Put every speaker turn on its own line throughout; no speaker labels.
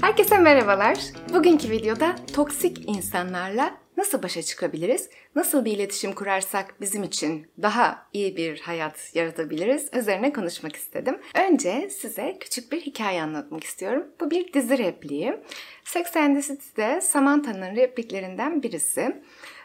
Herkese merhabalar. Bugünkü videoda toksik insanlarla nasıl başa çıkabiliriz? Nasıl bir iletişim kurarsak bizim için daha iyi bir hayat yaratabiliriz? Üzerine konuşmak istedim. Önce size küçük bir hikaye anlatmak istiyorum. Bu bir dizi repliği. Sex and the City'de Samantha'nın repliklerinden birisi.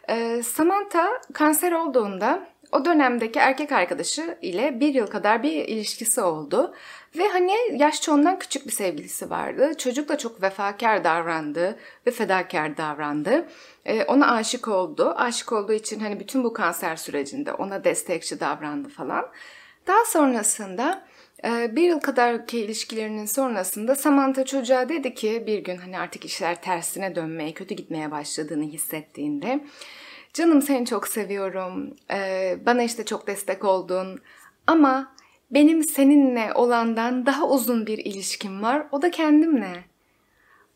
Ee, Samantha kanser olduğunda o dönemdeki erkek arkadaşı ile bir yıl kadar bir ilişkisi oldu. Ve hani yaşça ondan küçük bir sevgilisi vardı. Çocuk da çok vefakar davrandı ve fedakar davrandı. Ee, ona aşık oldu. Aşık olduğu için hani bütün bu kanser sürecinde ona destekçi davrandı falan. Daha sonrasında e, bir yıl kadarki ilişkilerinin sonrasında Samantha çocuğa dedi ki bir gün hani artık işler tersine dönmeye, kötü gitmeye başladığını hissettiğinde Canım seni çok seviyorum. Ee, bana işte çok destek oldun. Ama benim seninle olandan daha uzun bir ilişkim var. O da kendimle.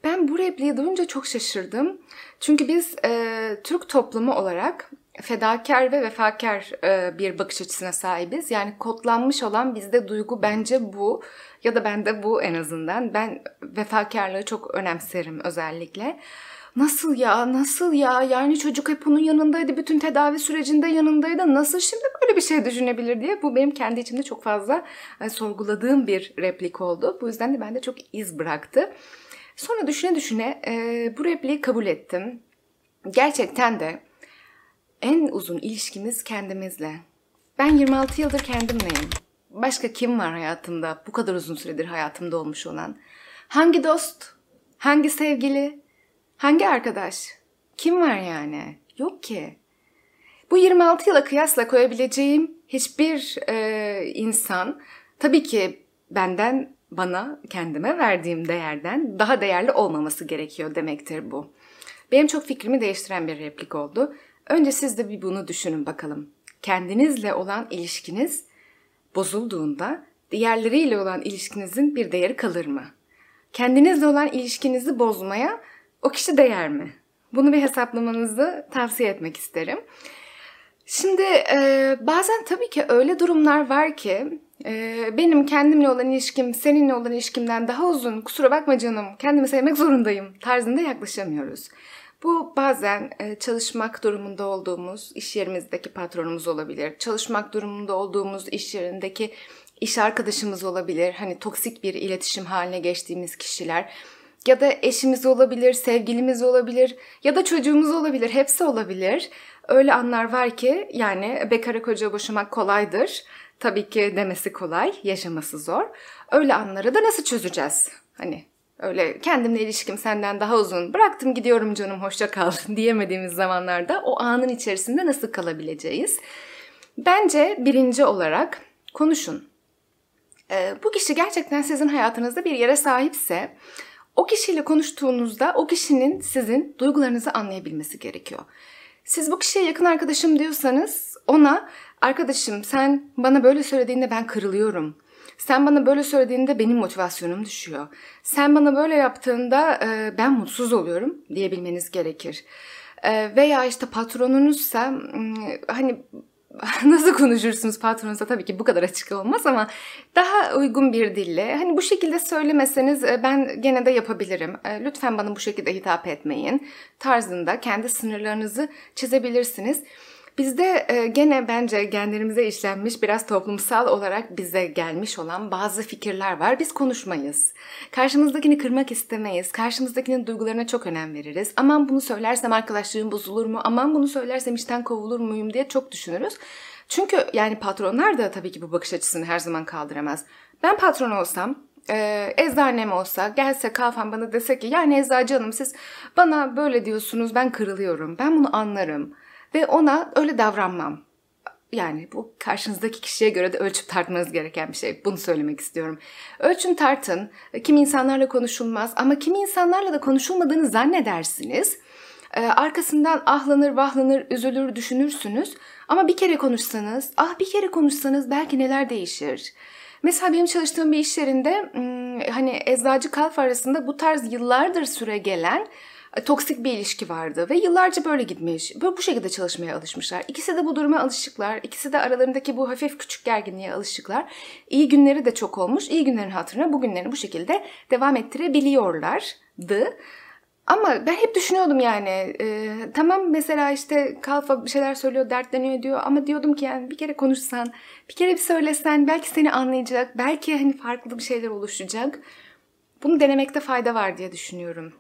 Ben bu repliği duyunca çok şaşırdım. Çünkü biz e, Türk toplumu olarak fedakar ve vefakar e, bir bakış açısına sahibiz. Yani kodlanmış olan bizde duygu bence bu ya da bende bu en azından. Ben vefakarlığı çok önemserim özellikle. Nasıl ya nasıl ya yani çocuk hep onun yanındaydı bütün tedavi sürecinde yanındaydı nasıl şimdi böyle bir şey düşünebilir diye bu benim kendi içimde çok fazla yani, sorguladığım bir replik oldu. Bu yüzden de bende çok iz bıraktı. Sonra düşüne düşüne e, bu repliği kabul ettim. Gerçekten de en uzun ilişkimiz kendimizle. Ben 26 yıldır kendimleyim. Başka kim var hayatımda bu kadar uzun süredir hayatımda olmuş olan? Hangi dost? Hangi sevgili? Hangi arkadaş? Kim var yani? Yok ki. Bu 26 yıla kıyasla koyabileceğim hiçbir e, insan tabii ki benden bana kendime verdiğim değerden daha değerli olmaması gerekiyor demektir bu. Benim çok fikrimi değiştiren bir replik oldu. Önce siz de bir bunu düşünün bakalım. Kendinizle olan ilişkiniz bozulduğunda diğerleriyle olan ilişkinizin bir değeri kalır mı? Kendinizle olan ilişkinizi bozmaya o kişi değer mi? Bunu bir hesaplamanızı tavsiye etmek isterim. Şimdi e, bazen tabii ki öyle durumlar var ki e, benim kendimle olan ilişkim seninle olan ilişkimden daha uzun kusura bakma canım kendimi sevmek zorundayım tarzında yaklaşamıyoruz. Bu bazen e, çalışmak durumunda olduğumuz iş yerimizdeki patronumuz olabilir. Çalışmak durumunda olduğumuz iş yerindeki iş arkadaşımız olabilir. Hani toksik bir iletişim haline geçtiğimiz kişiler ya da eşimiz olabilir, sevgilimiz olabilir ya da çocuğumuz olabilir. Hepsi olabilir. Öyle anlar var ki yani bekara koca boşamak kolaydır. Tabii ki demesi kolay, yaşaması zor. Öyle anları da nasıl çözeceğiz? Hani öyle kendimle ilişkim senden daha uzun, bıraktım gidiyorum canım hoşça kal diyemediğimiz zamanlarda o anın içerisinde nasıl kalabileceğiz? Bence birinci olarak konuşun. Ee, bu kişi gerçekten sizin hayatınızda bir yere sahipse o kişiyle konuştuğunuzda o kişinin sizin duygularınızı anlayabilmesi gerekiyor. Siz bu kişiye yakın arkadaşım diyorsanız ona arkadaşım sen bana böyle söylediğinde ben kırılıyorum. Sen bana böyle söylediğinde benim motivasyonum düşüyor. Sen bana böyle yaptığında e, ben mutsuz oluyorum diyebilmeniz gerekir. E, veya işte patronunuzsa hani nasıl konuşursunuz patronunuzla tabii ki bu kadar açık olmaz ama daha uygun bir dille hani bu şekilde söylemeseniz e, ben gene de yapabilirim. E, lütfen bana bu şekilde hitap etmeyin tarzında kendi sınırlarınızı çizebilirsiniz. Bizde e, gene bence genlerimize işlenmiş biraz toplumsal olarak bize gelmiş olan bazı fikirler var. Biz konuşmayız. Karşımızdakini kırmak istemeyiz. Karşımızdakinin duygularına çok önem veririz. Aman bunu söylersem arkadaşlığım bozulur mu? Aman bunu söylersem işten kovulur muyum diye çok düşünürüz. Çünkü yani patronlar da tabii ki bu bakış açısını her zaman kaldıramaz. Ben patron olsam e, eczanem olsa gelse kafam bana dese ki yani eczacı hanım siz bana böyle diyorsunuz ben kırılıyorum. Ben bunu anlarım. Ve ona öyle davranmam. Yani bu karşınızdaki kişiye göre de ölçüp tartmanız gereken bir şey. Bunu söylemek istiyorum. Ölçün tartın. Kim insanlarla konuşulmaz ama kim insanlarla da konuşulmadığını zannedersiniz. Ee, arkasından ahlanır, vahlanır, üzülür, düşünürsünüz. Ama bir kere konuşsanız, ah bir kere konuşsanız belki neler değişir. Mesela benim çalıştığım bir iş yerinde hani eczacı kalf arasında bu tarz yıllardır süre gelen toksik bir ilişki vardı ve yıllarca böyle gitmiş. Böyle bu şekilde çalışmaya alışmışlar. İkisi de bu duruma alışıklar. İkisi de aralarındaki bu hafif küçük gerginliğe alışıklar. İyi günleri de çok olmuş. İyi günlerin hatırına bu günlerini bu şekilde devam ettirebiliyorlar dı. Ama ben hep düşünüyordum yani e, tamam mesela işte Kalfa bir şeyler söylüyor dertleniyor diyor ama diyordum ki yani bir kere konuşsan bir kere bir söylesen belki seni anlayacak belki hani farklı bir şeyler oluşacak. Bunu denemekte fayda var diye düşünüyorum.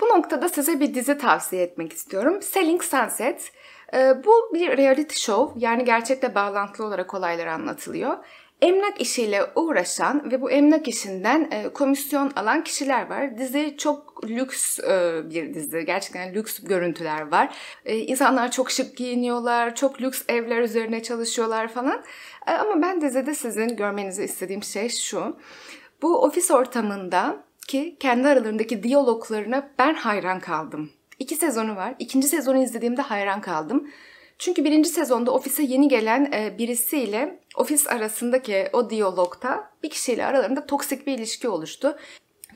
Bu noktada size bir dizi tavsiye etmek istiyorum. Selling Sunset. E, bu bir reality show yani gerçekle bağlantılı olarak olaylar anlatılıyor emlak işiyle uğraşan ve bu emlak işinden e, komisyon alan kişiler var. Dizi çok lüks e, bir dizi. Gerçekten lüks görüntüler var. E, insanlar çok şık giyiniyorlar, çok lüks evler üzerine çalışıyorlar falan. E, ama ben dizide sizin görmenizi istediğim şey şu. Bu ofis ortamında ki kendi aralarındaki diyaloglarına ben hayran kaldım. İki sezonu var. İkinci sezonu izlediğimde hayran kaldım. Çünkü birinci sezonda ofise yeni gelen e, birisiyle ofis arasındaki o diyalogta bir kişiyle aralarında toksik bir ilişki oluştu.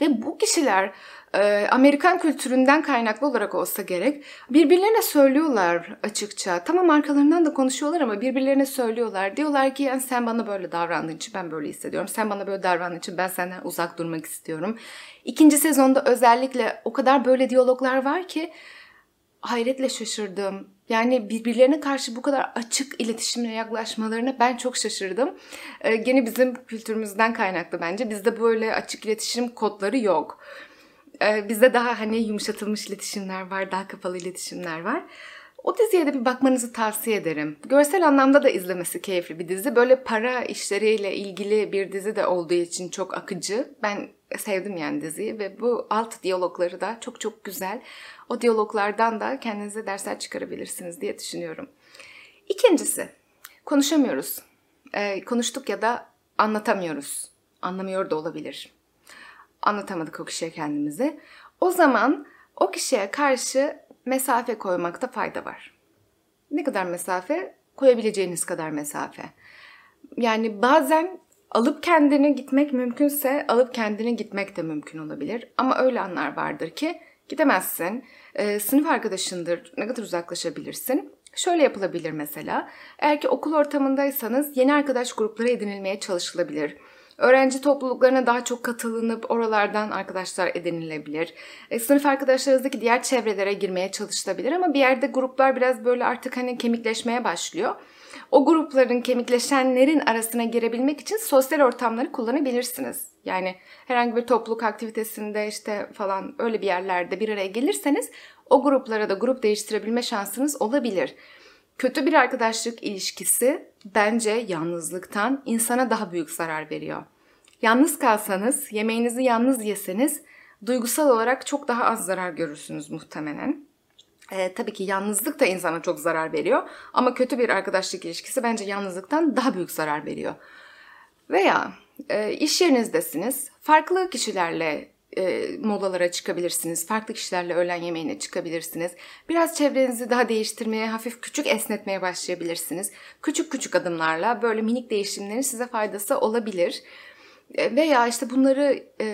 Ve bu kişiler e, Amerikan kültüründen kaynaklı olarak olsa gerek birbirlerine söylüyorlar açıkça. Tamam arkalarından da konuşuyorlar ama birbirlerine söylüyorlar. Diyorlar ki yani sen bana böyle davrandığın için ben böyle hissediyorum. Sen bana böyle davrandığın için ben senden uzak durmak istiyorum. İkinci sezonda özellikle o kadar böyle diyaloglar var ki hayretle şaşırdım. Yani birbirlerine karşı bu kadar açık iletişimle yaklaşmalarına ben çok şaşırdım. Ee, gene bizim kültürümüzden kaynaklı bence. Bizde böyle açık iletişim kodları yok. Ee, bizde daha hani yumuşatılmış iletişimler var, daha kapalı iletişimler var. O diziye de bir bakmanızı tavsiye ederim. Görsel anlamda da izlemesi keyifli bir dizi. Böyle para işleriyle ilgili bir dizi de olduğu için çok akıcı. Ben sevdim yani diziyi ve bu alt diyalogları da çok çok güzel. O diyaloglardan da kendinize dersler çıkarabilirsiniz diye düşünüyorum. İkincisi, konuşamıyoruz. Ee, konuştuk ya da anlatamıyoruz. Anlamıyor da olabilir. Anlatamadık o kişiye kendimizi. O zaman o kişiye karşı mesafe koymakta fayda var. Ne kadar mesafe? Koyabileceğiniz kadar mesafe. Yani bazen alıp kendini gitmek mümkünse alıp kendini gitmek de mümkün olabilir. Ama öyle anlar vardır ki gidemezsin. E, sınıf arkadaşındır. Ne kadar uzaklaşabilirsin? Şöyle yapılabilir mesela. Eğer ki okul ortamındaysanız yeni arkadaş grupları edinilmeye çalışılabilir. Öğrenci topluluklarına daha çok katılınıp oralardan arkadaşlar edinilebilir. E, sınıf arkadaşlarınızdaki diğer çevrelere girmeye çalışılabilir ama bir yerde gruplar biraz böyle artık hani kemikleşmeye başlıyor. O grupların kemikleşenlerin arasına girebilmek için sosyal ortamları kullanabilirsiniz. Yani herhangi bir topluluk aktivitesinde işte falan öyle bir yerlerde bir araya gelirseniz o gruplara da grup değiştirebilme şansınız olabilir. Kötü bir arkadaşlık ilişkisi bence yalnızlıktan insana daha büyük zarar veriyor. Yalnız kalsanız, yemeğinizi yalnız yeseniz duygusal olarak çok daha az zarar görürsünüz muhtemelen. Ee, tabii ki yalnızlık da insana çok zarar veriyor ama kötü bir arkadaşlık ilişkisi bence yalnızlıktan daha büyük zarar veriyor. Veya e, iş yerinizdesiniz, farklı kişilerle e, molalara çıkabilirsiniz. Farklı kişilerle öğlen yemeğine çıkabilirsiniz. Biraz çevrenizi daha değiştirmeye, hafif küçük esnetmeye başlayabilirsiniz. Küçük küçük adımlarla böyle minik değişimlerin size faydası olabilir. E, veya işte bunları e,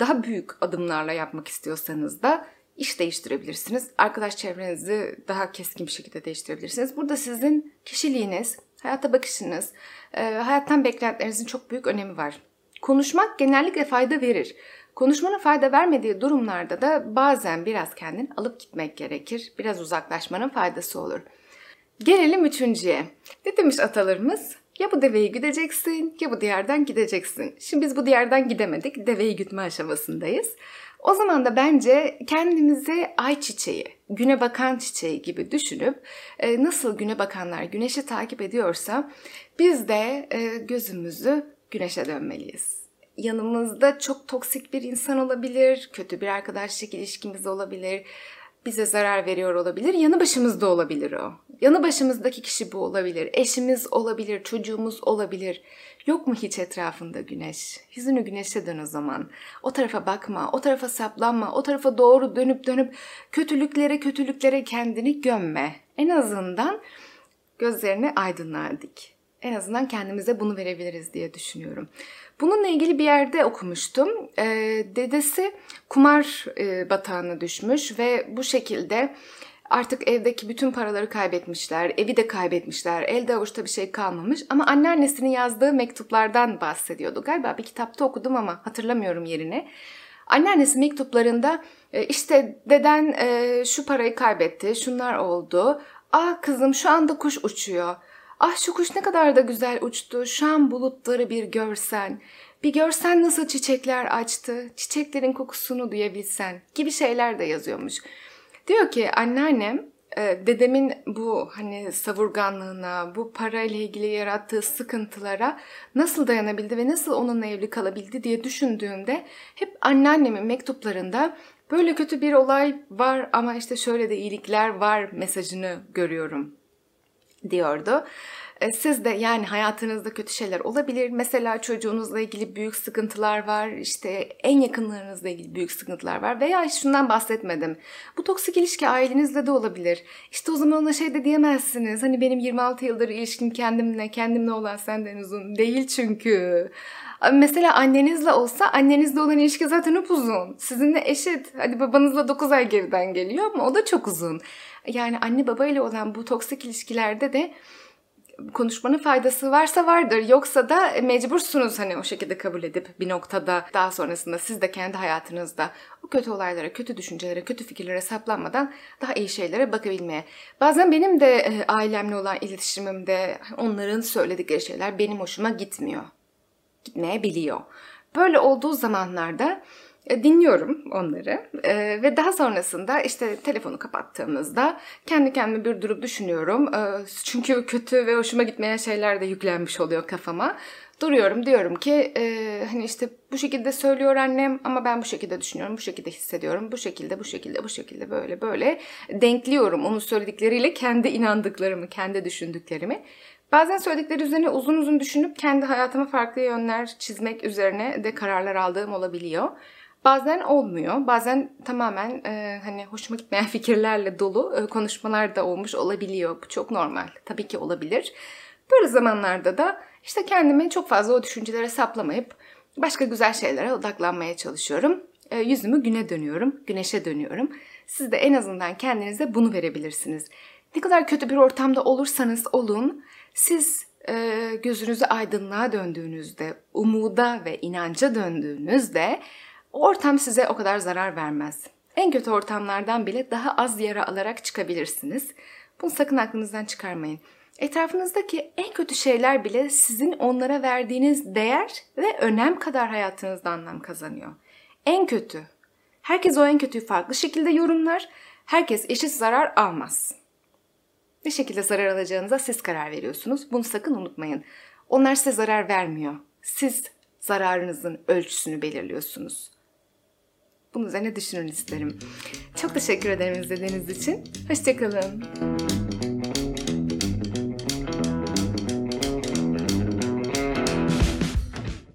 daha büyük adımlarla yapmak istiyorsanız da iş değiştirebilirsiniz. Arkadaş çevrenizi daha keskin bir şekilde değiştirebilirsiniz. Burada sizin kişiliğiniz, hayata bakışınız, e, hayattan beklentilerinizin çok büyük önemi var. Konuşmak genellikle fayda verir. Konuşmanın fayda vermediği durumlarda da bazen biraz kendini alıp gitmek gerekir. Biraz uzaklaşmanın faydası olur. Gelelim üçüncüye. Ne demiş atalarımız? Ya bu deveyi güdeceksin ya bu diğerden gideceksin. Şimdi biz bu diğerden gidemedik. Deveyi gütme aşamasındayız. O zaman da bence kendimizi ay çiçeği, güne bakan çiçeği gibi düşünüp e, nasıl güne bakanlar güneşi takip ediyorsa biz de e, gözümüzü güneşe dönmeliyiz yanımızda çok toksik bir insan olabilir, kötü bir arkadaşlık ilişkimiz olabilir, bize zarar veriyor olabilir, yanı başımızda olabilir o. Yanı başımızdaki kişi bu olabilir, eşimiz olabilir, çocuğumuz olabilir. Yok mu hiç etrafında güneş? Yüzünü güneşe dön o zaman. O tarafa bakma, o tarafa saplanma, o tarafa doğru dönüp dönüp kötülüklere kötülüklere kendini gömme. En azından gözlerini aydınlar dik. En azından kendimize bunu verebiliriz diye düşünüyorum. Bununla ilgili bir yerde okumuştum. E, dedesi kumar e, batağına düşmüş ve bu şekilde artık evdeki bütün paraları kaybetmişler, evi de kaybetmişler, elde avuçta bir şey kalmamış. Ama anneannesinin yazdığı mektuplardan bahsediyordu. Galiba bir kitapta okudum ama hatırlamıyorum yerini. Anneannesi mektuplarında e, işte deden e, şu parayı kaybetti, şunlar oldu. Ah kızım şu anda kuş uçuyor. Ah şu kuş ne kadar da güzel uçtu. Şu an bulutları bir görsen. Bir görsen nasıl çiçekler açtı. Çiçeklerin kokusunu duyabilsen gibi şeyler de yazıyormuş. Diyor ki anneannem e, dedemin bu hani savurganlığına, bu parayla ilgili yarattığı sıkıntılara nasıl dayanabildi ve nasıl onunla evli kalabildi diye düşündüğümde hep anneannemin mektuplarında böyle kötü bir olay var ama işte şöyle de iyilikler var mesajını görüyorum diyordu. E, siz de yani hayatınızda kötü şeyler olabilir. Mesela çocuğunuzla ilgili büyük sıkıntılar var. İşte en yakınlarınızla ilgili büyük sıkıntılar var. Veya şundan bahsetmedim. Bu toksik ilişki ailenizle de olabilir. İşte o zaman ona şey de diyemezsiniz. Hani benim 26 yıldır ilişkim kendimle, kendimle olan senden uzun değil çünkü. Mesela annenizle olsa annenizle olan ilişki zaten upuzun. Sizinle eşit. Hadi babanızla 9 ay geriden geliyor ama o da çok uzun. Yani anne baba ile olan bu toksik ilişkilerde de konuşmanın faydası varsa vardır. Yoksa da mecbursunuz hani o şekilde kabul edip bir noktada daha sonrasında siz de kendi hayatınızda o kötü olaylara, kötü düşüncelere, kötü fikirlere saplanmadan daha iyi şeylere bakabilmeye. Bazen benim de e, ailemle olan iletişimimde onların söyledikleri şeyler benim hoşuma gitmiyor. Gitmeyebiliyor. Böyle olduğu zamanlarda dinliyorum onları ee, ve daha sonrasında işte telefonu kapattığımızda kendi kendime bir durup düşünüyorum. Ee, çünkü kötü ve hoşuma gitmeyen şeyler de yüklenmiş oluyor kafama. Duruyorum diyorum ki e, hani işte bu şekilde söylüyor annem ama ben bu şekilde düşünüyorum, bu şekilde hissediyorum, bu şekilde, bu şekilde, bu şekilde böyle böyle denkliyorum onun söyledikleriyle kendi inandıklarımı, kendi düşündüklerimi. Bazen söyledikleri üzerine uzun uzun düşünüp kendi hayatıma farklı yönler çizmek üzerine de kararlar aldığım olabiliyor. Bazen olmuyor. Bazen tamamen e, hani hoşuma gitmeyen fikirlerle dolu e, konuşmalar da olmuş olabiliyor. Bu çok normal. Tabii ki olabilir. Böyle zamanlarda da işte kendimi çok fazla o düşüncelere saplamayıp başka güzel şeylere odaklanmaya çalışıyorum. E, yüzümü güne dönüyorum, güneşe dönüyorum. Siz de en azından kendinize bunu verebilirsiniz. Ne kadar kötü bir ortamda olursanız olun, siz e, gözünüzü aydınlığa döndüğünüzde, umuda ve inanca döndüğünüzde ortam size o kadar zarar vermez. En kötü ortamlardan bile daha az yara alarak çıkabilirsiniz. Bunu sakın aklınızdan çıkarmayın. Etrafınızdaki en kötü şeyler bile sizin onlara verdiğiniz değer ve önem kadar hayatınızda anlam kazanıyor. En kötü. Herkes o en kötüyü farklı şekilde yorumlar. Herkes eşit zarar almaz. Ne şekilde zarar alacağınıza siz karar veriyorsunuz. Bunu sakın unutmayın. Onlar size zarar vermiyor. Siz zararınızın ölçüsünü belirliyorsunuz. Bunun üzerine düşünün isterim. Çok teşekkür ederim izlediğiniz için. Hoşçakalın.